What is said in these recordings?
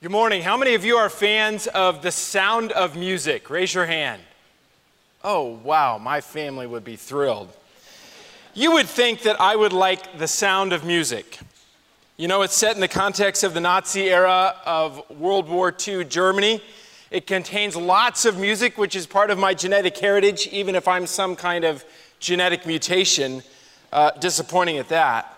Good morning. How many of you are fans of the sound of music? Raise your hand. Oh, wow, my family would be thrilled. You would think that I would like the sound of music. You know, it's set in the context of the Nazi era of World War II Germany. It contains lots of music, which is part of my genetic heritage, even if I'm some kind of genetic mutation. Uh, disappointing at that.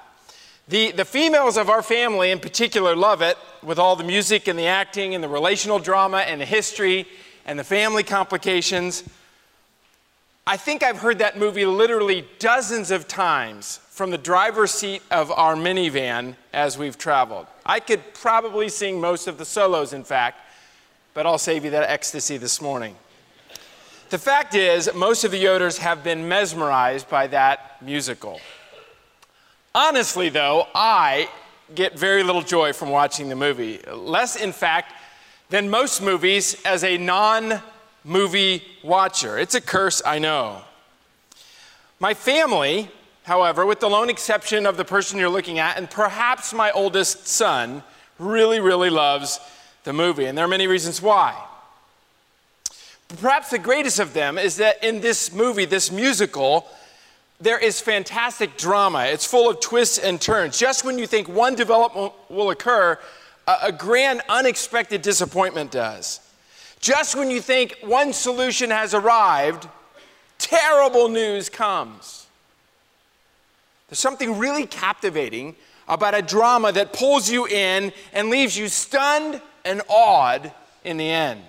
The, the females of our family in particular love it with all the music and the acting and the relational drama and the history and the family complications. I think I've heard that movie literally dozens of times from the driver's seat of our minivan as we've traveled. I could probably sing most of the solos, in fact, but I'll save you that ecstasy this morning. The fact is, most of the Yoders have been mesmerized by that musical. Honestly, though, I get very little joy from watching the movie. Less, in fact, than most movies as a non movie watcher. It's a curse, I know. My family, however, with the lone exception of the person you're looking at, and perhaps my oldest son, really, really loves the movie. And there are many reasons why. Perhaps the greatest of them is that in this movie, this musical, there is fantastic drama. It's full of twists and turns. Just when you think one development will occur, a, grand, unexpected disappointment does. Just when you think one solution has arrived, terrible news comes. There's something really captivating about a drama that pulls you in and leaves you stunned and awed in the end.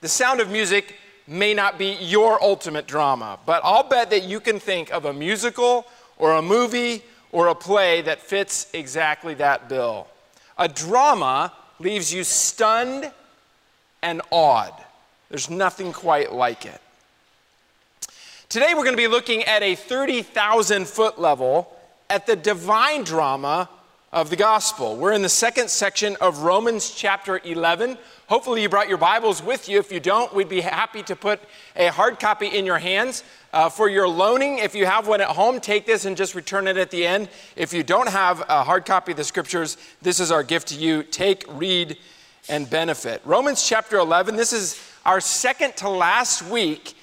The sound of music may not be your ultimate drama, but I'll bet that you can think of a musical or a movie or a play that fits exactly that bill. A drama leaves you stunned and awed. There's nothing quite like it. Today, we're going to be looking at a 30,000 foot level at the divine drama of the gospel. We're in the second section of Romans chapter 11. Hopefully, you brought your Bibles with you. If you don't, we'd be happy to put a hard copy in your hands uh, for your loaning. If you have one at home, take this and just return it at the end. If you don't have a hard copy of the scriptures, this is our gift to you. Take, read, and benefit. Romans chapter 11, this is our second to last week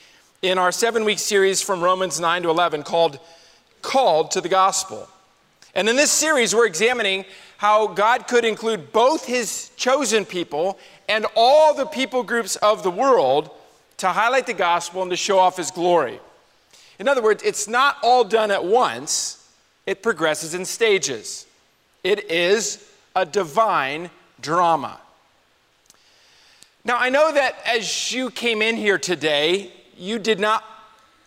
in our seven week series from Romans 9 to 11 called Called to the Gospel. And in this series, we're examining how God could include both his chosen people and all the people groups of the world to highlight the gospel and to show off his glory. In other words, it's not all done at once, it progresses in stages. It is a divine drama. Now, I know that as you came in here today, you did not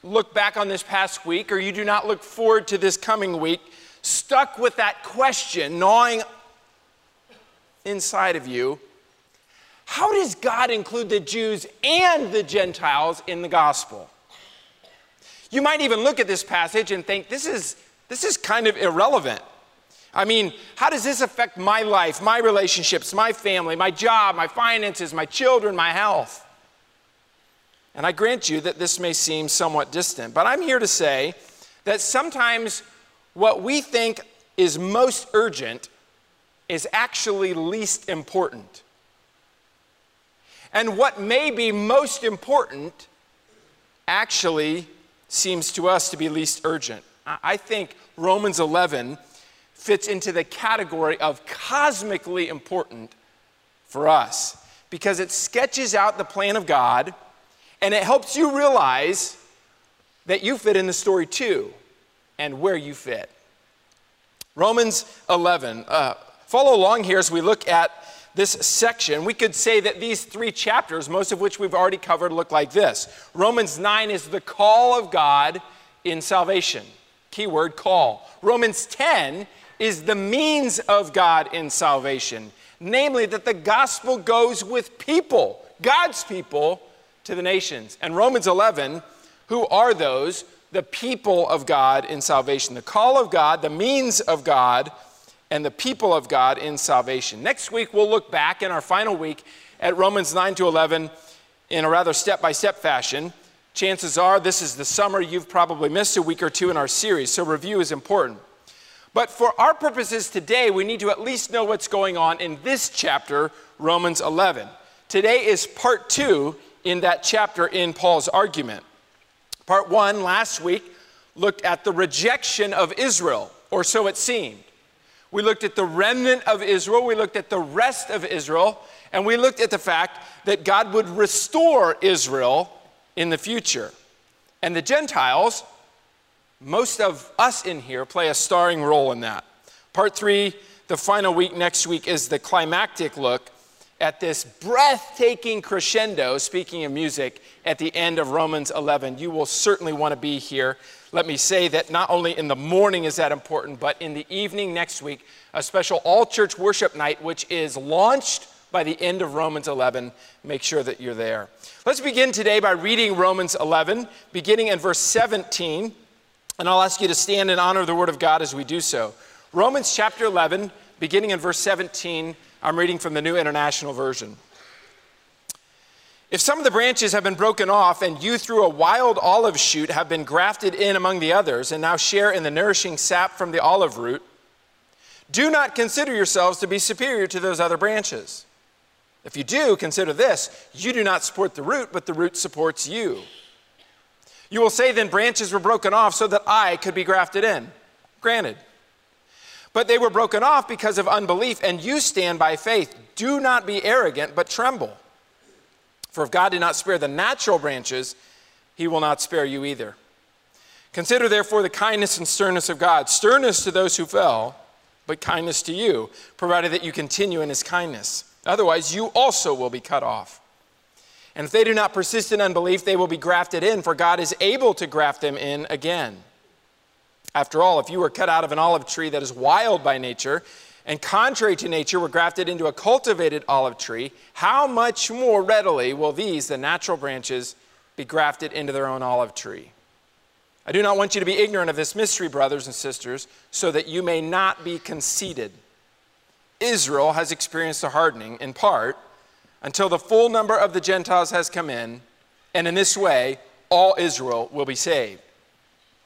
look back on this past week or you do not look forward to this coming week stuck with that question gnawing inside of you how does God include the Jews and the Gentiles in the gospel? You might even look at this passage and think this is, this is kind of irrelevant. I mean, how does this affect my life, my relationships, my family, my job, my finances, my children, my health? And I grant you that this may seem somewhat distant, but I'm here to say that sometimes what we think is most urgent is actually least important. And what may be most important actually seems to us to be least urgent. I think Romans 11 fits into the category of cosmically important for us because it sketches out the plan of God and it helps you realize that you fit in the story too and where you fit. Romans 11. Uh, follow along here as we look at this section. We could say that these three chapters, most of which we've already covered, look like this Romans 9 is the call of God in salvation. Keyword call. Romans 10 is the means of God in salvation, namely that the gospel goes with people, God's people, to the nations. And Romans 11, who are those? The people of God in salvation, the call of God, the means of God, and the people of God in salvation. Next week, we'll look back in our final week at Romans 9 to 11 in a rather step by step fashion. Chances are this is the summer you've probably missed a week or two in our series, so review is important. But for our purposes today, we need to at least know what's going on in this chapter, Romans 11. Today is part two in that chapter in Paul's argument. Part one, last week, looked at the rejection of Israel, or so it seemed. We looked at the remnant of Israel, we looked at the rest of Israel, and we looked at the fact that God would restore Israel in the future. And the Gentiles, most of us in here, play a starring role in that. Part three, the final week next week, is the climactic look at this breathtaking crescendo, speaking of music, at the end of Romans 11. You will certainly want to be here. Let me say that not only in the morning is that important, but in the evening next week, a special all church worship night, which is launched by the end of Romans 11. Make sure that you're there. Let's begin today by reading Romans 11, beginning in verse 17. And I'll ask you to stand in honor of the word of God as we do so. Romans chapter 11, beginning in verse 17 I'm reading from the New International Version. If some of the branches have been broken off, and you through a wild olive shoot have been grafted in among the others, and now share in the nourishing sap from the olive root, do not consider yourselves to be superior to those other branches. If you do, consider this you do not support the root, but the root supports you. You will say, then branches were broken off so that I could be grafted in. Granted. But they were broken off because of unbelief, and you stand by faith. Do not be arrogant, but tremble. For if God did not spare the natural branches, he will not spare you either. Consider therefore the kindness and sternness of God sternness to those who fell, but kindness to you, provided that you continue in his kindness. Otherwise, you also will be cut off. And if they do not persist in unbelief, they will be grafted in, for God is able to graft them in again. After all, if you were cut out of an olive tree that is wild by nature, and contrary to nature were grafted into a cultivated olive tree, how much more readily will these, the natural branches, be grafted into their own olive tree? I do not want you to be ignorant of this mystery, brothers and sisters, so that you may not be conceited. Israel has experienced a hardening, in part, until the full number of the Gentiles has come in, and in this way, all Israel will be saved.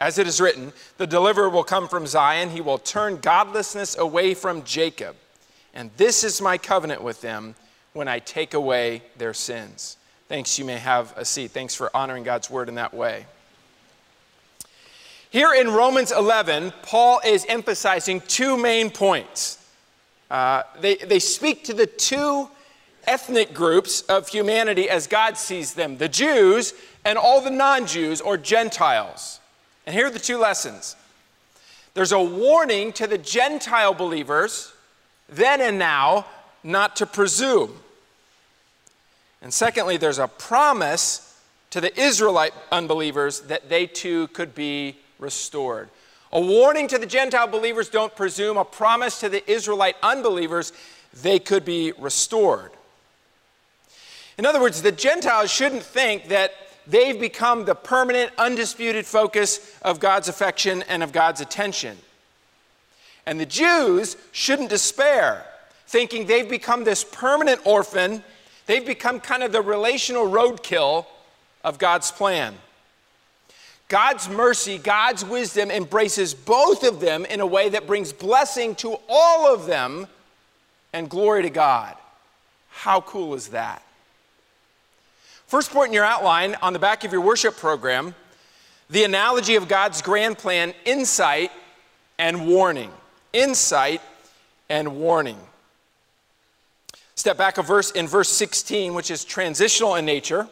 As it is written, the deliverer will come from Zion, he will turn godlessness away from Jacob. And this is my covenant with them when I take away their sins. Thanks, you may have a seat. Thanks for honoring God's word in that way. Here in Romans 11, Paul is emphasizing two main points. Uh, they, they speak to the two ethnic groups of humanity as God sees them the Jews and all the non Jews or Gentiles. And here are the two lessons there's a warning to the Gentile believers, then and now, not to presume. And secondly, there's a promise to the Israelite unbelievers that they too could be restored. A warning to the Gentile believers don't presume, a promise to the Israelite unbelievers they could be restored. In other words, the Gentiles shouldn't think that they've become the permanent, undisputed focus of God's affection and of God's attention. And the Jews shouldn't despair, thinking they've become this permanent orphan. They've become kind of the relational roadkill of God's plan. God's mercy, God's wisdom embraces both of them in a way that brings blessing to all of them and glory to God. How cool is that? First point in your outline on the back of your worship program the analogy of God's grand plan insight and warning. Insight and warning. Step back a verse in verse 16, which is transitional in nature.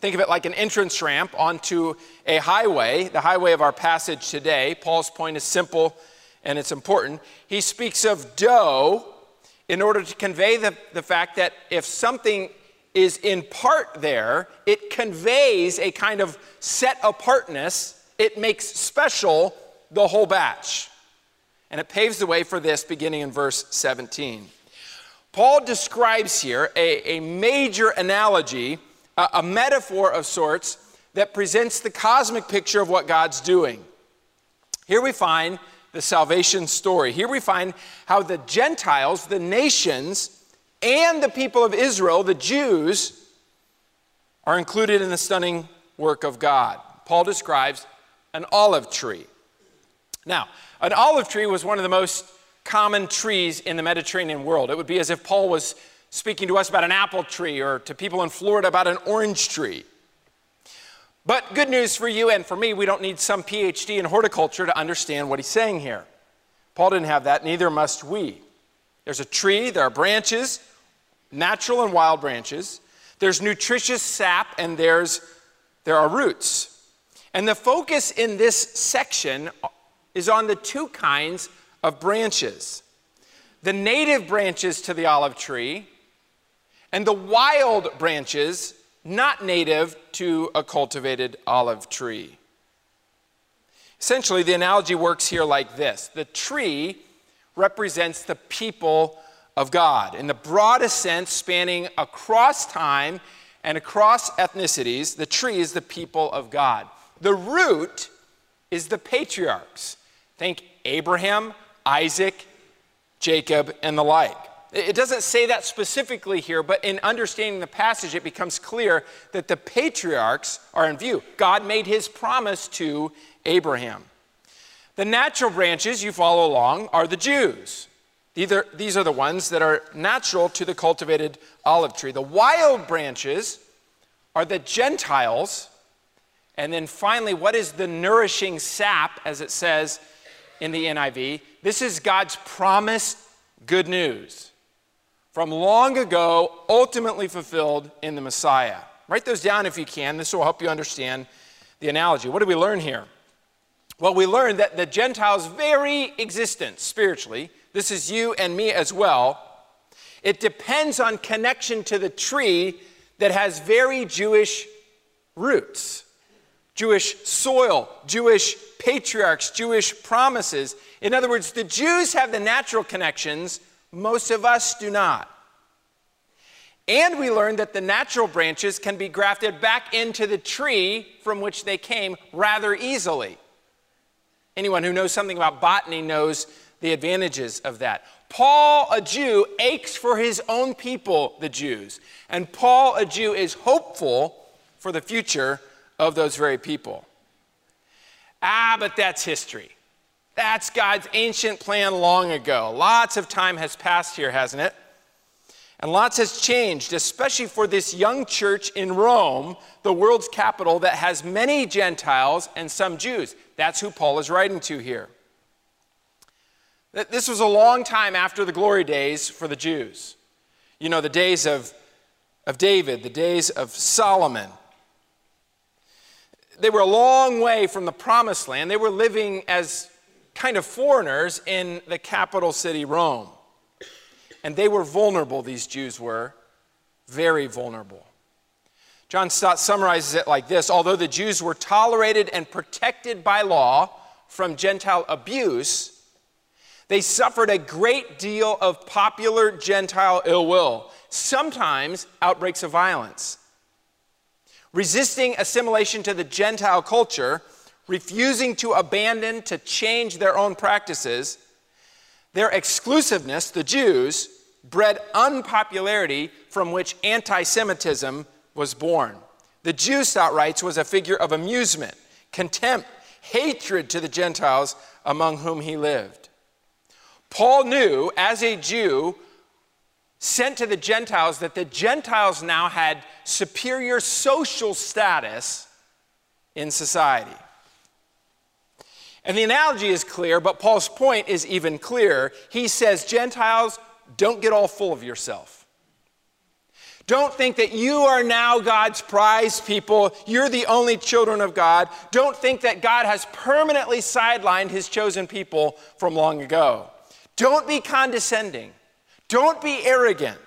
Think of it like an entrance ramp onto a highway, the highway of our passage today. Paul's point is simple and it's important. He speaks of dough in order to convey the, the fact that if something is in part there, it conveys a kind of set apartness, it makes special the whole batch. And it paves the way for this beginning in verse 17. Paul describes here a, a major analogy, a, a metaphor of sorts, that presents the cosmic picture of what God's doing. Here we find the salvation story. Here we find how the Gentiles, the nations, and the people of Israel, the Jews, are included in the stunning work of God. Paul describes an olive tree. Now, an olive tree was one of the most common trees in the Mediterranean world. It would be as if Paul was speaking to us about an apple tree or to people in Florida about an orange tree. But good news for you and for me, we don't need some PhD in horticulture to understand what he's saying here. Paul didn't have that, neither must we. There's a tree, there are branches, natural and wild branches. There's nutritious sap, and there's, there are roots. And the focus in this section is on the two kinds of branches the native branches to the olive tree, and the wild branches not native to a cultivated olive tree. Essentially, the analogy works here like this the tree represents the people of God in the broadest sense, spanning across time and across ethnicities. The tree is the people of God. The root is the patriarchs. Think Abraham, Isaac, Jacob, and the like. It doesn't say that specifically here, but in understanding the passage, it becomes clear that the patriarchs are in view. God made his promise to Abraham. The natural branches, you follow along, are the Jews. These are, the ones that are natural to the cultivated olive tree. The wild branches are the Gentiles. And then finally, what is the nourishing sap, as it says in the NIV? This is God's promised good news from long ago, ultimately fulfilled in the Messiah. Write those down if you can. This will help you understand the analogy. What do we learn here? Well, we learn that the Gentiles' very existence spiritually, this is you and me as well, it depends on connection to the tree that has very Jewish roots. Jewish soil, Jewish patriarchs, Jewish promises. In other words, the Jews have the natural connections, most of us do not. And we learned that the natural branches can be grafted back into the tree from which they came rather easily. Anyone who knows something about botany knows the advantages of that. Paul, a Jew, aches for his own people, the Jews. And Paul, a Jew, is hopeful for the future of those very people. Ah, but that's history. That's God's ancient plan long ago. Lots of time has passed here, hasn't it? And lots has changed, especially for this young church in Rome, the world's capital that has many Gentiles and some Jews. That's who Paul is writing to here. This was a long time after the glory days for the Jews. You know, the days of, of David, the days of Solomon. They were a long way from the promised land. They were living as kind of foreigners in the capital city, Rome. And they were vulnerable, these Jews were, very vulnerable. John Stott summarizes it like this Although the Jews were tolerated and protected by law from Gentile abuse, they suffered a great deal of popular Gentile ill will, sometimes outbreaks of violence. Resisting assimilation to the Gentile culture, refusing to abandon, to change their own practices, their exclusiveness, the Jews, bred unpopularity from which anti Semitism was born. The Jew, Stott writes, was a figure of amusement, contempt, hatred to the Gentiles among whom he lived. Paul knew, as a Jew, sent to the Gentiles, that the Gentiles now had superior social status in society. And the analogy is clear, but Paul's point is even clearer. He says, Gentiles, don't get all full of yourself. Don't think that you are now God's prized people. You're the only children of God. Don't think that God has permanently sidelined his chosen people from long ago. Don't be condescending. Don't be arrogant.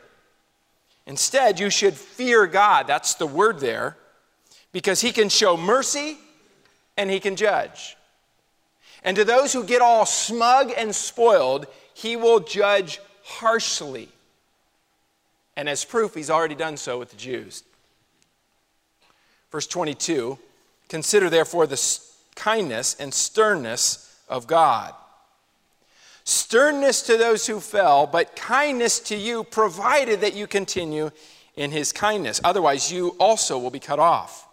Instead, you should fear God. That's the word there, because he can show mercy and he can judge. And to those who get all smug and spoiled, he will judge harshly. And as proof, he's already done so with the Jews. Verse 22 Consider therefore the kindness and sternness of God. Sternness to those who fell, but kindness to you, provided that you continue in his kindness. Otherwise, you also will be cut off.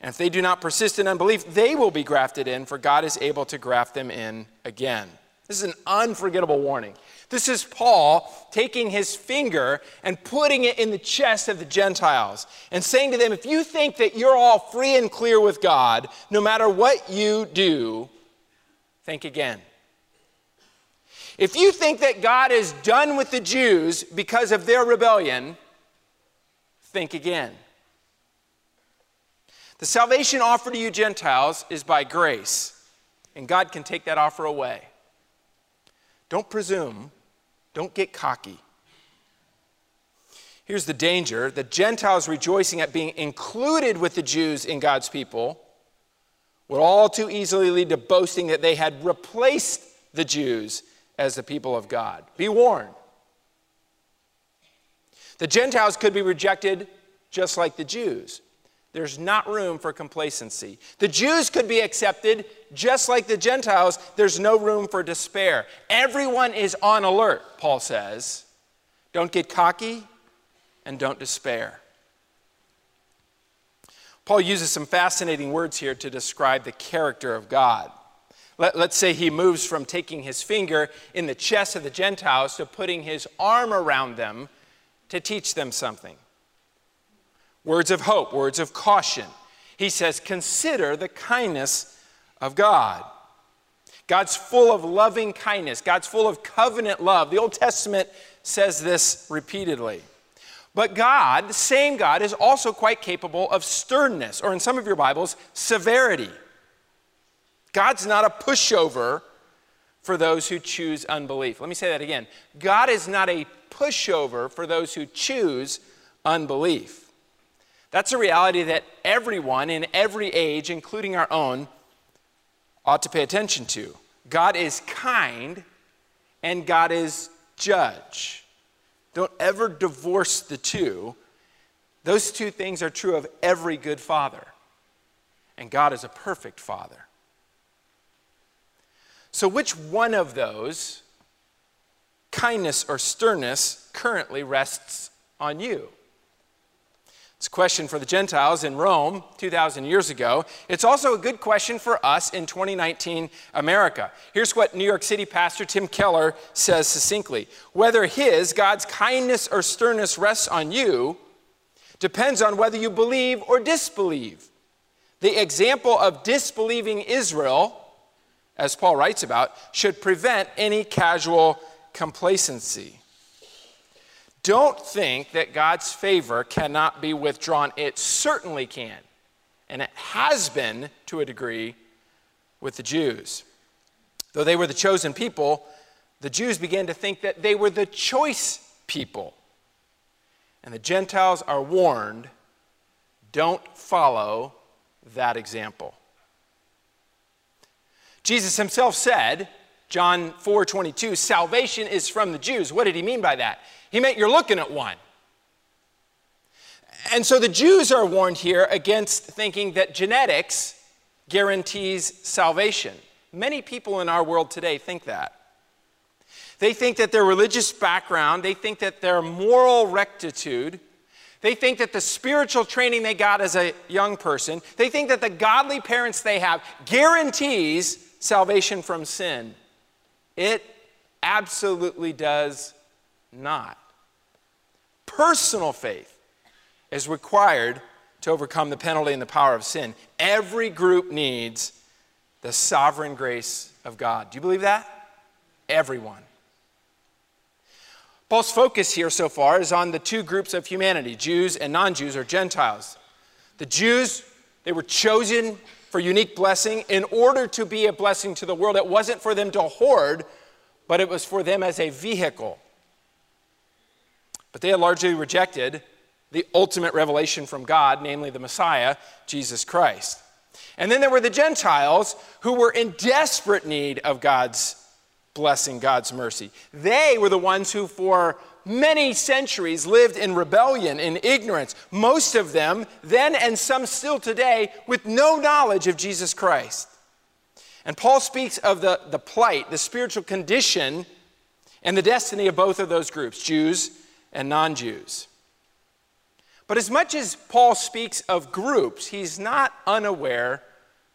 And if they do not persist in unbelief, they will be grafted in, for God is able to graft them in again. This is an unforgettable warning. This is Paul taking his finger and putting it in the chest of the Gentiles and saying to them, if you think that you're all free and clear with God, no matter what you do, think again. If you think that God is done with the Jews because of their rebellion, think again. The salvation offered to you Gentiles is by grace, and God can take that offer away. Don't presume, don't get cocky. Here's the danger the Gentiles rejoicing at being included with the Jews in God's people would all too easily lead to boasting that they had replaced the Jews as the people of God. Be warned. The Gentiles could be rejected just like the Jews. There's not room for complacency. The Jews could be accepted just like the Gentiles. There's no room for despair. Everyone is on alert, Paul says. Don't get cocky and don't despair. Paul uses some fascinating words here to describe the character of God. Let, us say he moves from taking his finger in the chest of the Gentiles to putting his arm around them to teach them something words of hope, words of caution. He says, Consider the kindness of God. God's full of loving kindness, God's full of covenant love. The Old Testament says this repeatedly. But God, the same God, is also quite capable of sternness, or in some of your Bibles, severity. God's not a pushover for those who choose unbelief. Let me say that again. God is not a pushover for those who choose unbelief. That's a reality that everyone in every age, including our own, ought to pay attention to. God is kind and God is judge. Don't ever divorce the two. Those two things are true of every good father. And God is a perfect father. So, which one of those, kindness or sternness, currently rests on you? It's a question for the Gentiles in Rome 2,000 years ago. It's also a good question for us in 2019 America. Here's what New York City pastor Tim Keller says succinctly Whether his, God's kindness or sternness rests on you, depends on whether you believe or disbelieve. The example of disbelieving Israel, as Paul writes about, should prevent any casual complacency. Don't think that God's favor cannot be withdrawn. It certainly can. And it has been to a degree with the Jews. Though they were the chosen people, the Jews began to think that they were the choice people. And the Gentiles are warned don't follow that example. Jesus himself said, John 4 22, salvation is from the Jews. What did he mean by that? He meant you're looking at one. And so the Jews are warned here against thinking that genetics guarantees salvation. Many people in our world today think that. They think that their religious background, they think that their moral rectitude, they think that the spiritual training they got as a young person, they think that the godly parents they have guarantees salvation from sin. It absolutely does not. Personal faith is required to overcome the penalty and the power of sin. Every group needs the sovereign grace of God. Do you believe that? Everyone. Paul's focus here so far is on the two groups of humanity Jews and non Jews or Gentiles. The Jews, they were chosen for unique blessing in order to be a blessing to the world. It wasn't for them to hoard, but it was for them as a vehicle. But they had largely rejected the ultimate revelation from God, namely the Messiah, Jesus Christ. And then there were the Gentiles who were in desperate need of God's blessing, God's mercy. They were the ones who, for many centuries, lived in rebellion, in ignorance, most of them then and some still today, with no knowledge of Jesus Christ. And Paul speaks of the, the plight, the spiritual condition, and the destiny of both of those groups, Jews and non Jews. But as much as Paul speaks of groups, he's not unaware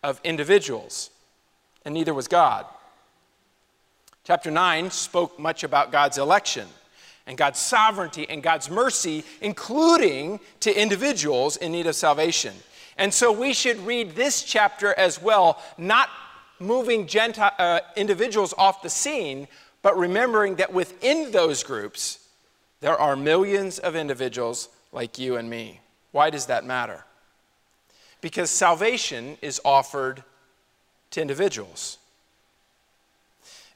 of individuals, and neither was God. Chapter 9 spoke much about God's election and God's sovereignty and God's mercy, including to individuals in need of salvation. And so we should read this chapter as well, not moving Gentile, uh, individuals off the scene, but remembering that within those groups, there are millions of individuals like you and me. Why does that matter? Because salvation is offered to individuals.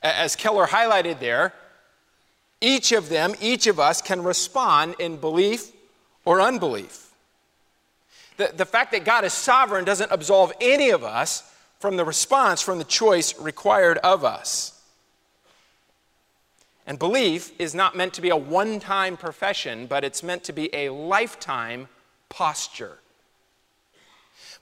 As Keller highlighted there, each of them, each of us can respond in belief or unbelief. The, the fact that God is sovereign doesn't absolve any of us from the response, from the choice required of us. And belief is not meant to be a one time profession, but it's meant to be a lifetime posture.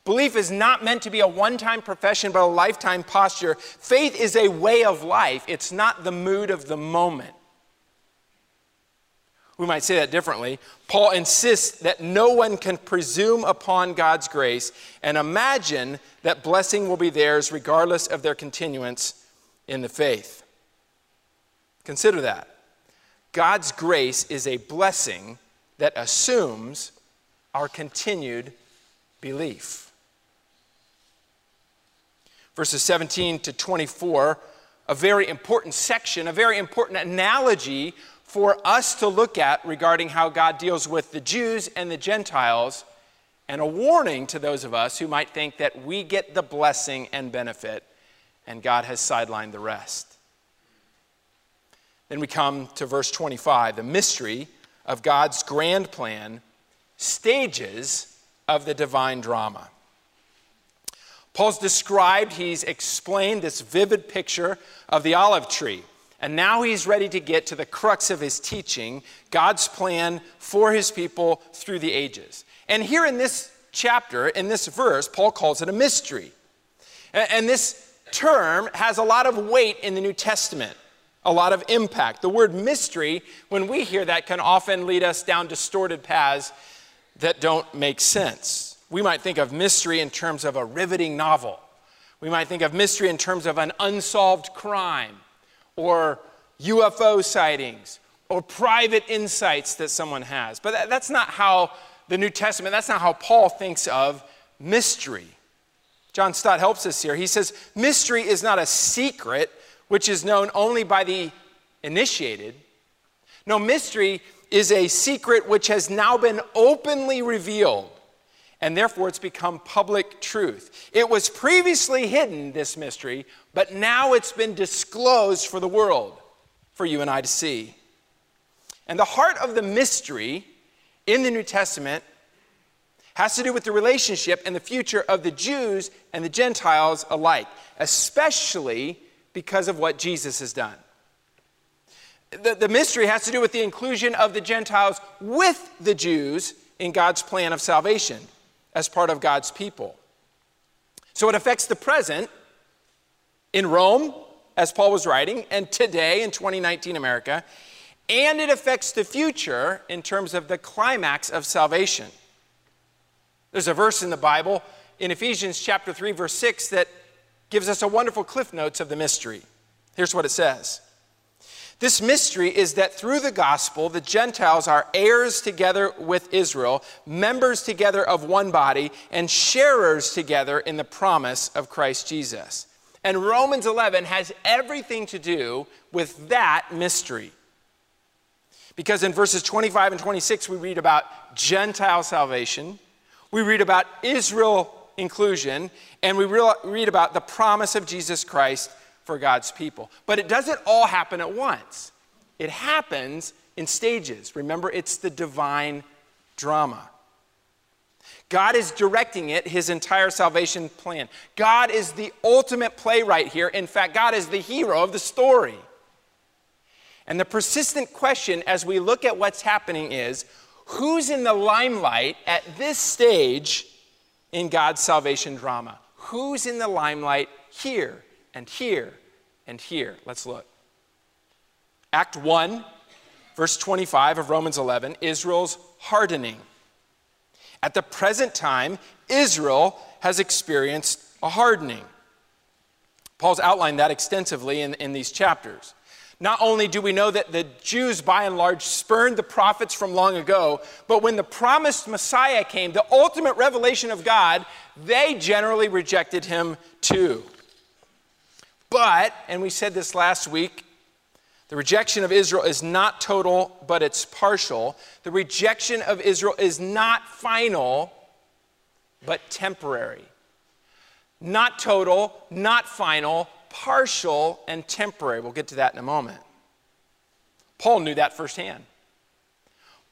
Belief is not meant to be a one time profession, but a lifetime posture. Faith is a way of life, it's not the mood of the moment. We might say that differently. Paul insists that no one can presume upon God's grace and imagine that blessing will be theirs regardless of their continuance in the faith. Consider that. God's grace is a blessing that assumes our continued belief. Verses 17 to 24, a very important section, a very important analogy for us to look at regarding how God deals with the Jews and the Gentiles, and a warning to those of us who might think that we get the blessing and benefit, and God has sidelined the rest. Then we come to verse 25, the mystery of God's grand plan, stages of the divine drama. Paul's described, he's explained this vivid picture of the olive tree. And now he's ready to get to the crux of his teaching God's plan for his people through the ages. And here in this chapter, in this verse, Paul calls it a mystery. And this term has a lot of weight in the New Testament a lot of impact. The word mystery, when we hear that, can often lead us down distorted paths that don't make sense. We might think of mystery in terms of a riveting novel. We might think of mystery in terms of an unsolved crime or UFO sightings or private insights that someone has. But that, that's not how the New Testament, that's not how Paul thinks of mystery. John Stott helps us here. He says, Mystery is not a secret which is known only by the initiated. No, mystery is a secret which has now been openly revealed, and therefore it's become public truth. It was previously hidden, this mystery, but now it's been disclosed for the world, for you and I to see. And the heart of the mystery in the New Testament has to do with the relationship and the future of the Jews and the Gentiles alike, especially because of what Jesus has done. The, the mystery has to do with the inclusion of the Gentiles with the Jews in God's plan of salvation as part of God's people. So it affects the present in Rome, as Paul was writing, and today in 2019 America, and it affects the future in terms of the climax of salvation. There's a verse in the Bible in Ephesians chapter 3 verse 6 that gives us a wonderful cliff notes of the mystery. Here's what it says. This mystery is that through the gospel, the Gentiles are heirs together with Israel, members together of one body, and sharers together in the promise of Christ Jesus. And Romans 11 has everything to do with that mystery. Because in verses 25 and 26, we read about Gentile salvation, we read about Israel inclusion, and we read about the promise of Jesus Christ for God's people. But it doesn't all happen at once, it happens in stages. Remember, it's the divine drama. God is directing it, his entire salvation plan. God is the ultimate playwright here. In fact, God is the hero of the story. And the persistent question as we look at what's happening is who's in the limelight at this stage in God's salvation drama. Who's in the limelight here and here and here? Let's look. Act 1, verse 25 of Romans 11 Israel's hardening. At the present time, Israel has experienced a hardening. Paul's outlined that extensively in, in these chapters. Not only do we know that the Jews, by and large, spurned the prophets from long ago, but when the promised Messiah came, the ultimate revelation of God, they generally rejected him too. But, and we said this last week, the rejection of Israel is not total, but it's partial. The rejection of Israel is not final, but temporary. Not total, not final, partial and temporary. We'll get to that in a moment. Paul knew that firsthand.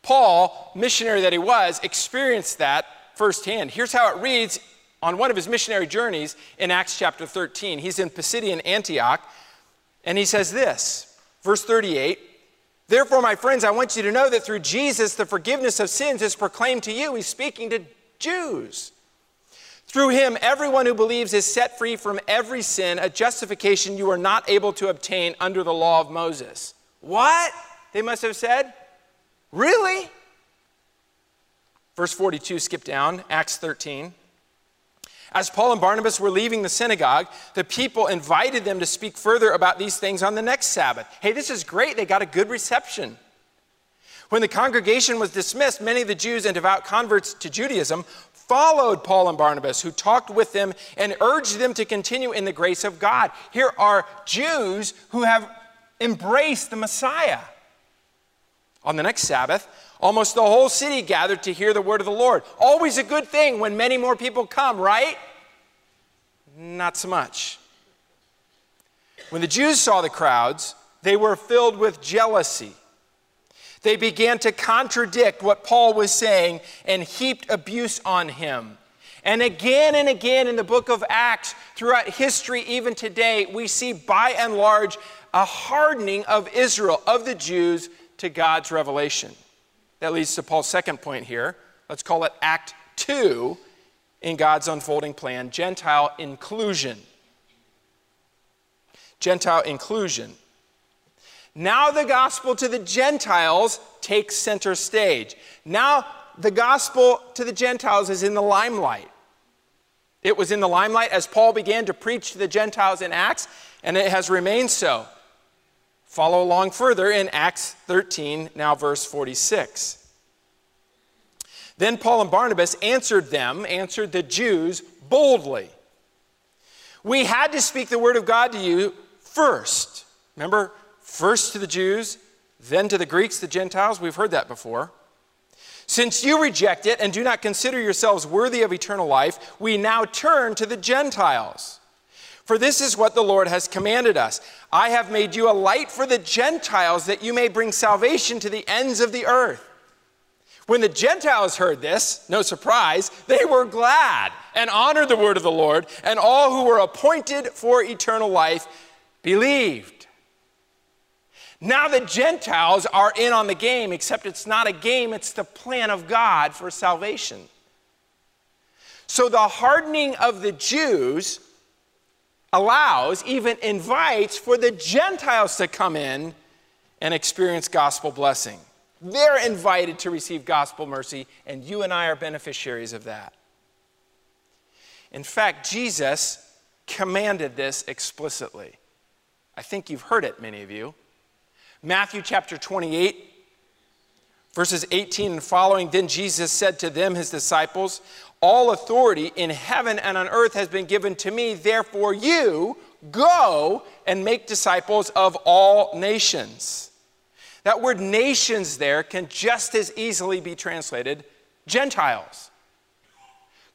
Paul, missionary that he was, experienced that firsthand. Here's how it reads on one of his missionary journeys in Acts chapter 13. He's in Pisidian Antioch, and he says this, verse 38 Therefore, my friends, I want you to know that through Jesus, the forgiveness of sins is proclaimed to you. He's speaking to Jews. Through him, everyone who believes is set free from every sin, a justification you are not able to obtain under the law of Moses. What? They must have said. Really? Verse 42, skip down, Acts 13. As Paul and Barnabas were leaving the synagogue, the people invited them to speak further about these things on the next Sabbath. Hey, this is great. They got a good reception. When the congregation was dismissed, many of the Jews and devout converts to Judaism followed Paul and Barnabas, who talked with them and urged them to continue in the grace of God. Here are Jews who have embraced the Messiah. On the next Sabbath, almost the whole city gathered to hear the word of the Lord. Always a good thing when many more people come, right? Not so much. When the Jews saw the crowds, they were filled with jealousy they began to contradict what Paul was saying and heaped abuse on him. And again and again in the book of Acts, throughout history, even today, we see by and large a hardening of Israel, of the Jews, to God's revelation. That leads to Paul's second point here. Let's call it Act 2 in God's unfolding plan Gentile inclusion. Gentile inclusion. Now the gospel to the Gentiles takes center stage. Now the gospel to the Gentiles is in the limelight. It was in the limelight as Paul began to preach to the Gentiles in Acts, and it has remained so. Follow along further in Acts 13, now verse 46. Then Paul and Barnabas answered them, answered the Jews boldly. We had to speak the word of God to you first. Remember, first to the Jews, then to the Greeks, the Gentiles. We've heard that before. Since you reject it and do not consider yourselves worthy of eternal life, we now turn to the Gentiles. For this is what the Lord has commanded us I have made you a light for the Gentiles that you may bring salvation to the ends of the earth. When the Gentiles heard this, no surprise, they were glad and honored the word of the Lord, and all who were appointed for eternal life believed. Now the Gentiles are in on the game, except it's not a game, it's the plan of God for salvation. So the hardening of the Jews allows, even invites, for the Gentiles to come in and experience gospel blessing. They're invited to receive gospel mercy, and you and I are beneficiaries of that. In fact, Jesus commanded this explicitly. I think you've heard it, many of you. Matthew chapter 28, verses 18 and following. Then Jesus said to them, his disciples, All authority in heaven and on earth has been given to me. Therefore, you go and make disciples of all nations. That word nations there can just as easily be translated Gentiles.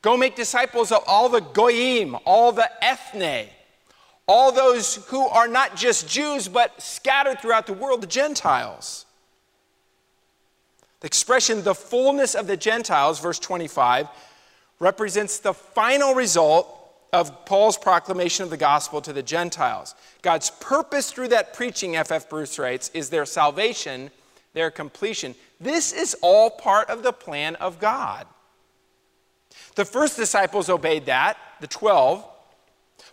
Go make disciples of all the goyim, all the ethne, all those who are not just Jews, but scattered throughout the world, the Gentiles. The expression, the fullness of the Gentiles, verse 25, represents the final result of Paul's proclamation of the gospel to the Gentiles. God's purpose through that preaching, F.F. Bruce writes, is their salvation, their completion. This is all part of the plan of God. The first disciples obeyed that, the 12.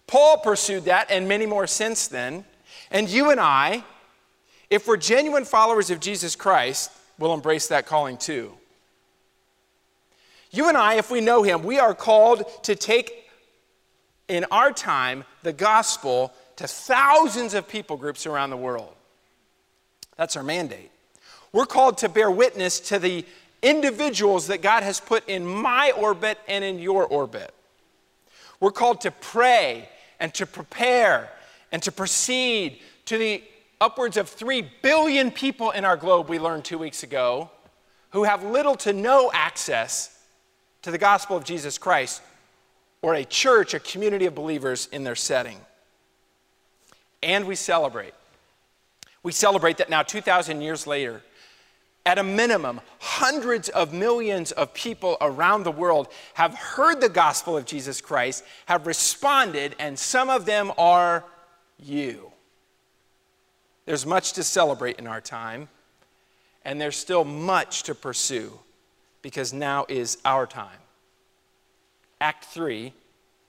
Paul pursued that and many more since then. And you and I, if we're genuine followers of Jesus Christ, will embrace that calling too. You and I, if we know him, we are called to take in our time the gospel to thousands of people groups around the world. That's our mandate. We're called to bear witness to the individuals that God has put in my orbit and in your orbit. We're called to pray and to prepare and to proceed to the upwards of 3 billion people in our globe, we learned two weeks ago, who have little to no access to the gospel of Jesus Christ or a church, a community of believers in their setting. And we celebrate. We celebrate that now, 2,000 years later, at a minimum, hundreds of millions of people around the world have heard the gospel of Jesus Christ, have responded, and some of them are you. There's much to celebrate in our time, and there's still much to pursue because now is our time. Act 3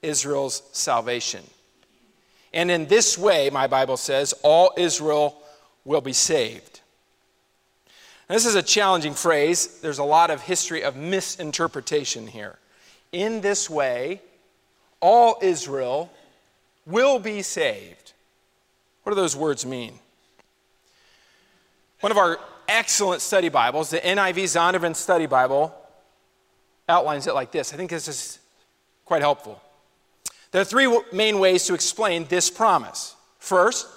Israel's salvation. And in this way, my Bible says, all Israel will be saved. Now, this is a challenging phrase. There's a lot of history of misinterpretation here. In this way, all Israel will be saved. What do those words mean? One of our excellent study Bibles, the NIV Zondervan Study Bible, outlines it like this. I think this is quite helpful. There are three main ways to explain this promise. First,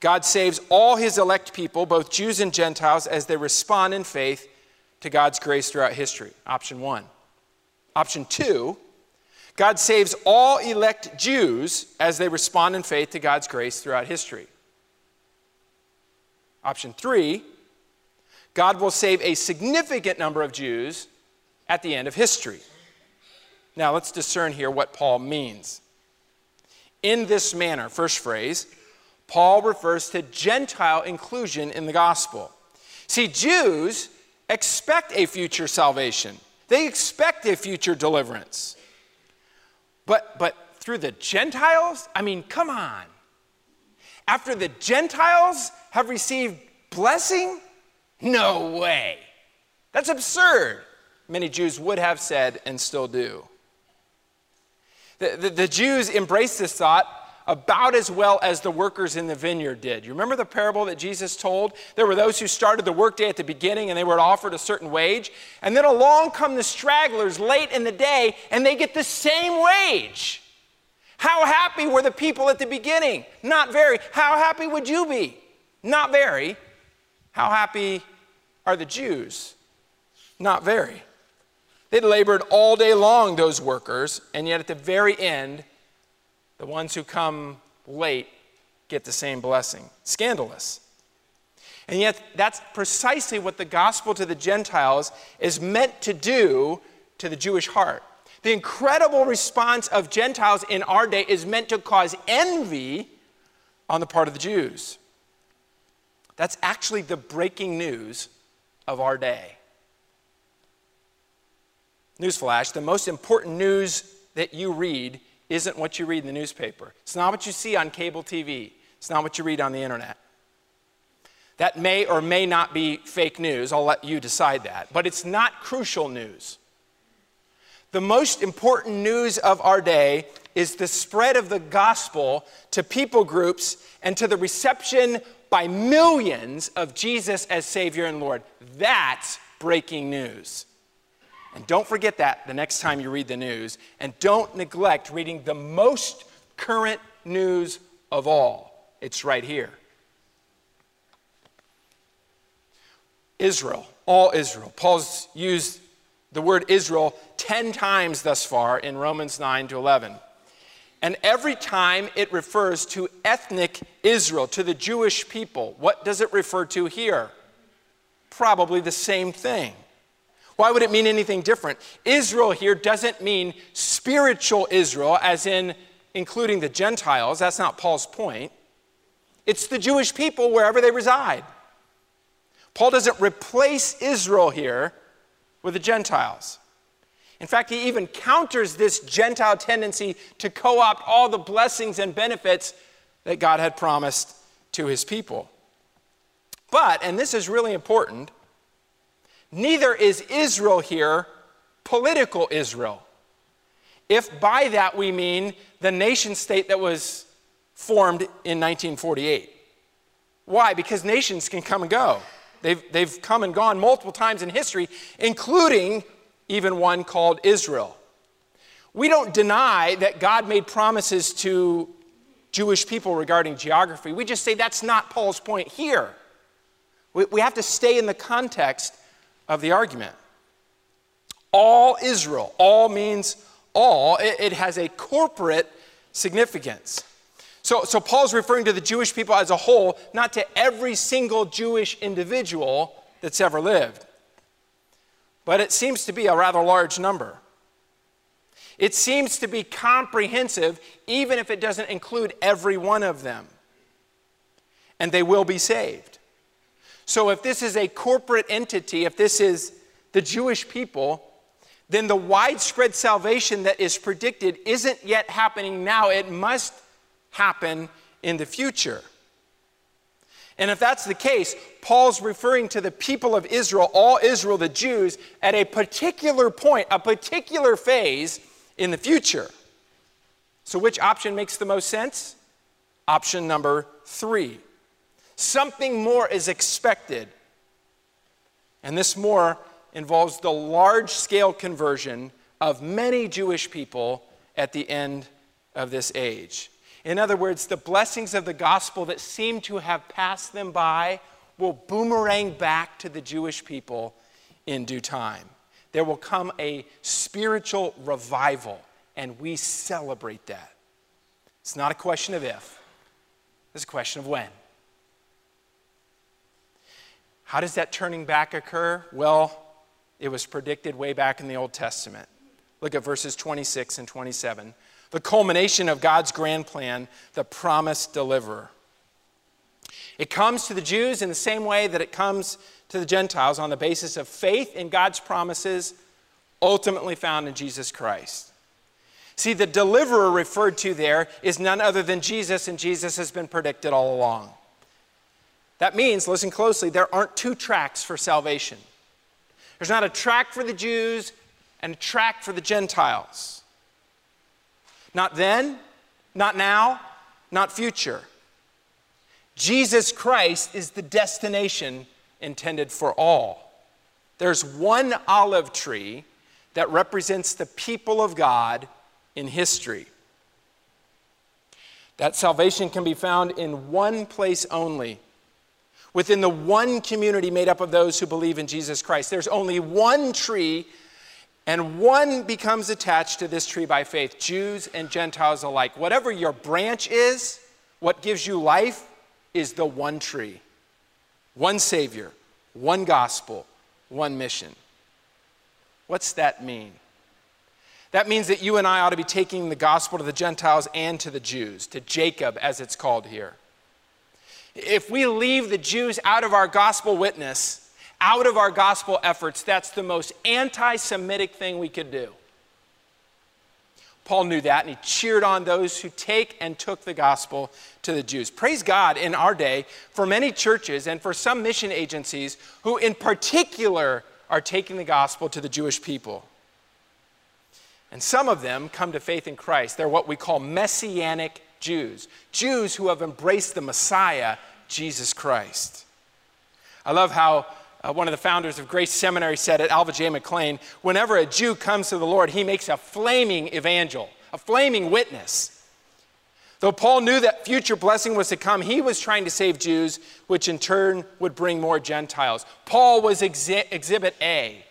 God saves all his elect people, both Jews and Gentiles, as they respond in faith to God's grace throughout history. Option one. Option two, God saves all elect Jews as they respond in faith to God's grace throughout history. Option three, God will save a significant number of Jews at the end of history. Now let's discern here what Paul means. In this manner, first phrase, Paul refers to Gentile inclusion in the gospel. See, Jews expect a future salvation, they expect a future deliverance. But, but through the Gentiles? I mean, come on. After the Gentiles have received blessing? No way. That's absurd. Many Jews would have said and still do. The, the, the, Jews embraced this thought about as well as the workers in the vineyard did. You remember the parable that Jesus told? There were those who started the workday at the beginning and they were offered a certain wage. And then along come the stragglers late in the day and they get the same wage. How happy were the people at the beginning? Not very. How happy would you be? Not very. How happy are the Jews? Not very. They labored all day long, those workers, and yet at the very end, the ones who come late get the same blessing. Scandalous. And yet, that's precisely what the gospel to the Gentiles is meant to do to the Jewish heart. The incredible response of Gentiles in our day is meant to cause envy on the part of the Jews. That's actually the breaking news of our day. Newsflash the most important news that you read isn't what you read in the newspaper. It's not what you see on cable TV, it's not what you read on the internet. That may or may not be fake news. I'll let you decide that. But it's not crucial news. The most important news of our day is the spread of the gospel to people groups and to the reception by millions of Jesus as Savior and Lord. That's breaking news. And don't forget that the next time you read the news. And don't neglect reading the most current news of all. It's right here. Israel, all Israel. Paul's used the word Israel 10 times thus far in Romans 9 to 11. And every time it refers to ethnic Israel, to the Jewish people. What does it refer to here? Probably the same thing. Why would it mean anything different? Israel here doesn't mean spiritual Israel, as in including the Gentiles. That's not Paul's point. It's the Jewish people wherever they reside. Paul doesn't replace Israel here with the Gentiles. In fact, he even counters this Gentile tendency to co opt all the blessings and benefits that God had promised to his people. But, and this is really important, neither is Israel here political Israel. If by that we mean the nation state that was formed in 1948. Why? Because nations can come and go. They've, they've come and gone multiple times in history, including even one called Israel. We don't deny that God made promises to Jewish people regarding geography. We just say that's not Paul's point here. We, we have to stay in the context of the argument. All Israel, all means all, it, it has a corporate significance. So, so Paul's referring to the Jewish people as a whole, not to every single Jewish individual that's ever lived. But it seems to be a rather large number. It seems to be comprehensive, even if it doesn't include every one of them. And they will be saved. So, if this is a corporate entity, if this is the Jewish people, then the widespread salvation that is predicted isn't yet happening now. It must happen in the future. And if that's the case, Paul's referring to the people of Israel, all Israel, the Jews, at a particular point, a particular phase in the future. So, which option makes the most sense? Option number three. Something more is expected. And this more involves the large scale conversion of many Jewish people at the end of this age. In other words, the blessings of the gospel that seem to have passed them by will boomerang back to the Jewish people in due time. There will come a spiritual revival, and we celebrate that. It's not a question of if, it's a question of when. How does that turning back occur? Well, it was predicted way back in the Old Testament. Look at verses 26 and 27. The culmination of God's grand plan, the promised deliverer. It comes to the Jews in the same way that it comes to the Gentiles on the basis of faith in God's promises, ultimately found in Jesus Christ. See, the deliverer referred to there is none other than Jesus, and Jesus has been predicted all along. That means, listen closely, there aren't two tracks for salvation. There's not a track for the Jews and a track for the Gentiles. Not then, not now, not future. Jesus Christ is the destination intended for all. There's one olive tree that represents the people of God in history. That salvation can be found in one place only within the one community made up of those who believe in Jesus Christ. There's only one tree, and one becomes attached to this tree by faith, Jews and Gentiles alike. Whatever your branch is, what gives you life is the one tree, one Savior, one gospel, one mission. What's that mean? That means that you and I ought to be taking the gospel to the Gentiles and to the Jews, to Jacob, as it's called here. If we leave the Jews out of our gospel witness, out of our gospel efforts, that's the most anti Semitic thing we could do. Paul knew that, and he cheered on those who take and took the gospel to the Jews. Praise God in our day for many churches and for some mission agencies who, in particular, are taking the gospel to the Jewish people. And some of them come to faith in Christ. They're what we call messianic Jews, Jews who have embraced the Messiah, Jesus Christ. I love how uh, one of the founders of Grace Seminary said it, Alva J. McClain whenever a Jew comes to the Lord, he makes a flaming evangel, a flaming witness. Though Paul knew that future blessing was to come, he was trying to save Jews, which in turn would bring more Gentiles. Paul was exhi- exhibit A.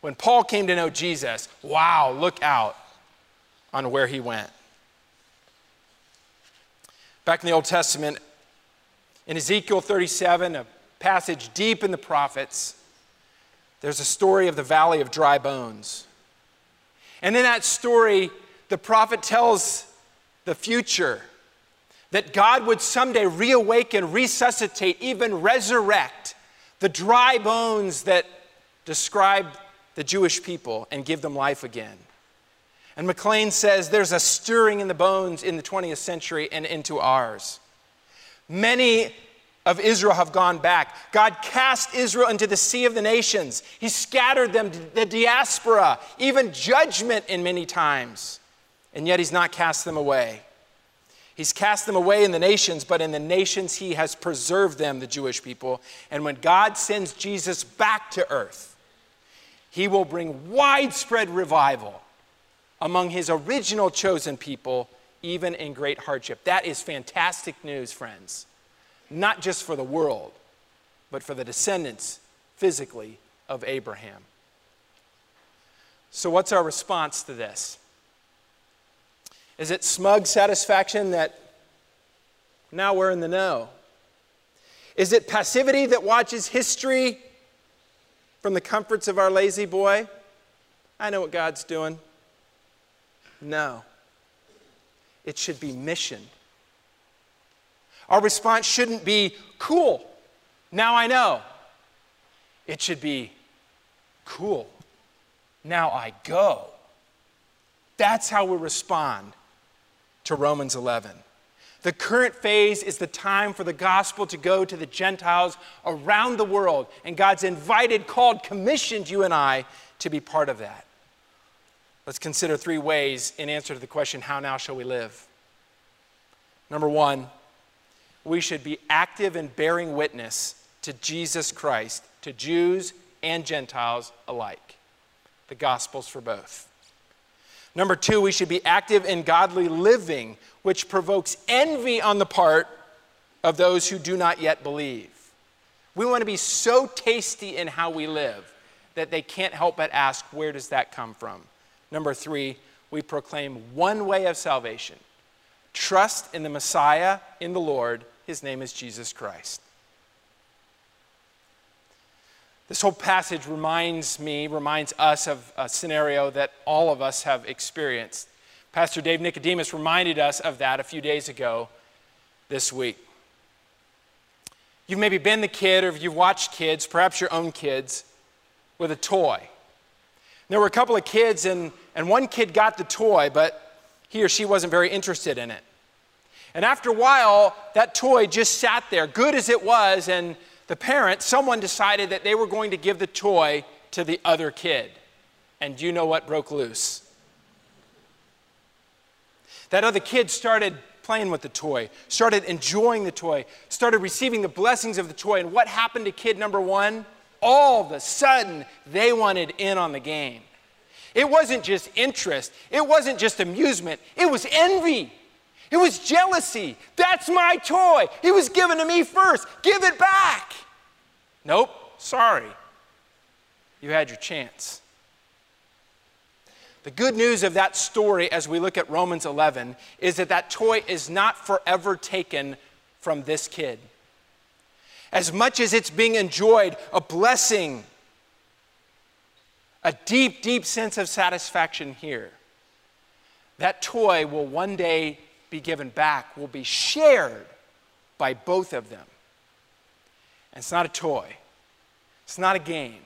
When Paul came to know Jesus, wow, look out on where he went. Back in the Old Testament, in Ezekiel 37, a passage deep in the prophets, there's a story of the valley of dry bones. And in that story, the prophet tells the future that God would someday reawaken, resuscitate, even resurrect the dry bones that describe the Jewish people and give them life again. And McClain says there's a stirring in the bones in the 20th century and into ours. Many of Israel have gone back. God cast Israel into the sea of the nations. He scattered them to the diaspora, even judgment in many times. And yet He's not cast them away. He's cast them away in the nations, but in the nations He has preserved them, the Jewish people. And when God sends Jesus back to earth, He will bring widespread revival among His original chosen people, even in great hardship. That is fantastic news, friends not just for the world, but for the descendants physically of Abraham. So, what's our response to this? Is it smug satisfaction that now we're in the know? Is it passivity that watches history from the comforts of our lazy boy? I know what God's doing. No. It should be mission our response shouldn't be, cool, now I know. It should be, cool, now I go. That's how we respond to Romans 11. The current phase is the time for the gospel to go to the Gentiles around the world, and God's invited, called, commissioned you and I to be part of that. Let's consider three ways in answer to the question how now shall we live? Number one, we should be active in bearing witness to Jesus Christ, to Jews and Gentiles alike. The Gospels for both. Number two, we should be active in godly living, which provokes envy on the part of those who do not yet believe. We want to be so tasty in how we live that they can't help but ask, where does that come from? Number three, we proclaim one way of salvation trust in the Messiah, in the Lord, his name is Jesus Christ. This whole passage reminds me, reminds us of a scenario that all of us have experienced. Pastor Dave Nicodemus reminded us of that a few days ago this week. You've maybe been the kid, or you've watched kids, perhaps your own kids, with a toy. There were a couple of kids, and, and one kid got the toy, but he or she wasn't very interested in it. And after a while, that toy just sat there, good as it was, and the parent, someone decided that they were going to give the toy to the other kid. And you know what broke loose? That other kid started playing with the toy, started enjoying the toy, started receiving the blessings of the toy. And what happened to kid number one? All of a sudden, they wanted in on the game. It wasn't just interest, it wasn't just amusement, it was envy. It was jealousy. That's my toy. It was given to me first. Give it back. Nope, sorry. You had your chance. The good news of that story as we look at Romans 11 is that that toy is not forever taken from this kid. As much as it's being enjoyed, a blessing, a deep, deep sense of satisfaction here, that toy will one day be given back will be shared by both of them. And it's not a toy, it's not a game,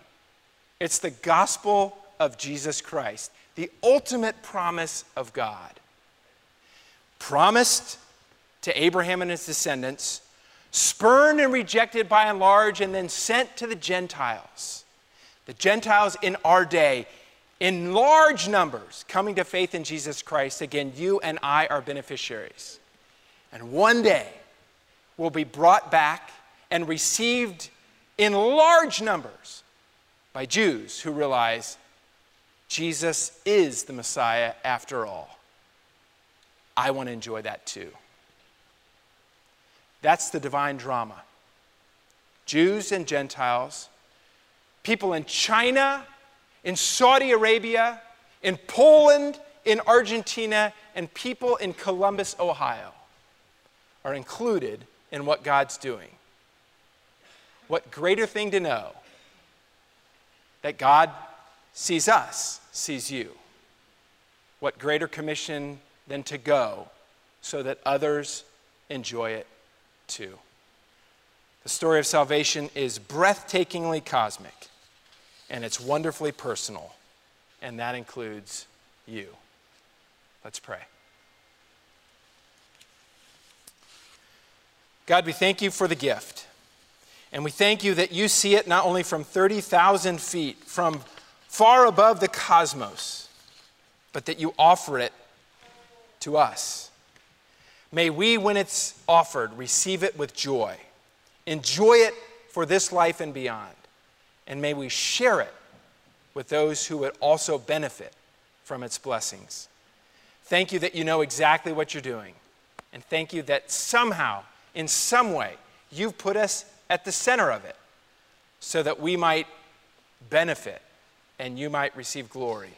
it's the gospel of Jesus Christ, the ultimate promise of God. Promised to Abraham and his descendants, spurned and rejected by and large, and then sent to the Gentiles. The Gentiles in our day, in large numbers coming to faith in Jesus Christ, again, you and I are beneficiaries. And one day will be brought back and received in large numbers by Jews who realize Jesus is the Messiah after all. I want to enjoy that too. That's the divine drama. Jews and Gentiles, people in China in Saudi Arabia, in Poland, in Argentina, and people in Columbus, Ohio are included in what God's doing. What greater thing to know that God sees us, sees you. What greater commission than to go so that others enjoy it too. The story of salvation is breathtakingly cosmic and it's wonderfully personal, and that includes you. Let's pray. God, we thank you for the gift And we thank you that you see it not only from 30,000 feet, from far above the cosmos, but that you offer it to us. May we, when it's offered, receive it with joy, enjoy it for this life and beyond, and may we share it with those who would also benefit from its blessings. Thank you that you know exactly what you're doing, and thank you that somehow, in some way, you've put us at the center of it so that we might benefit and you might receive glory.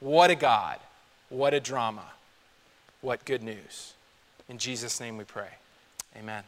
What a God. What a drama. What good news. In Jesus' name we pray. Amen.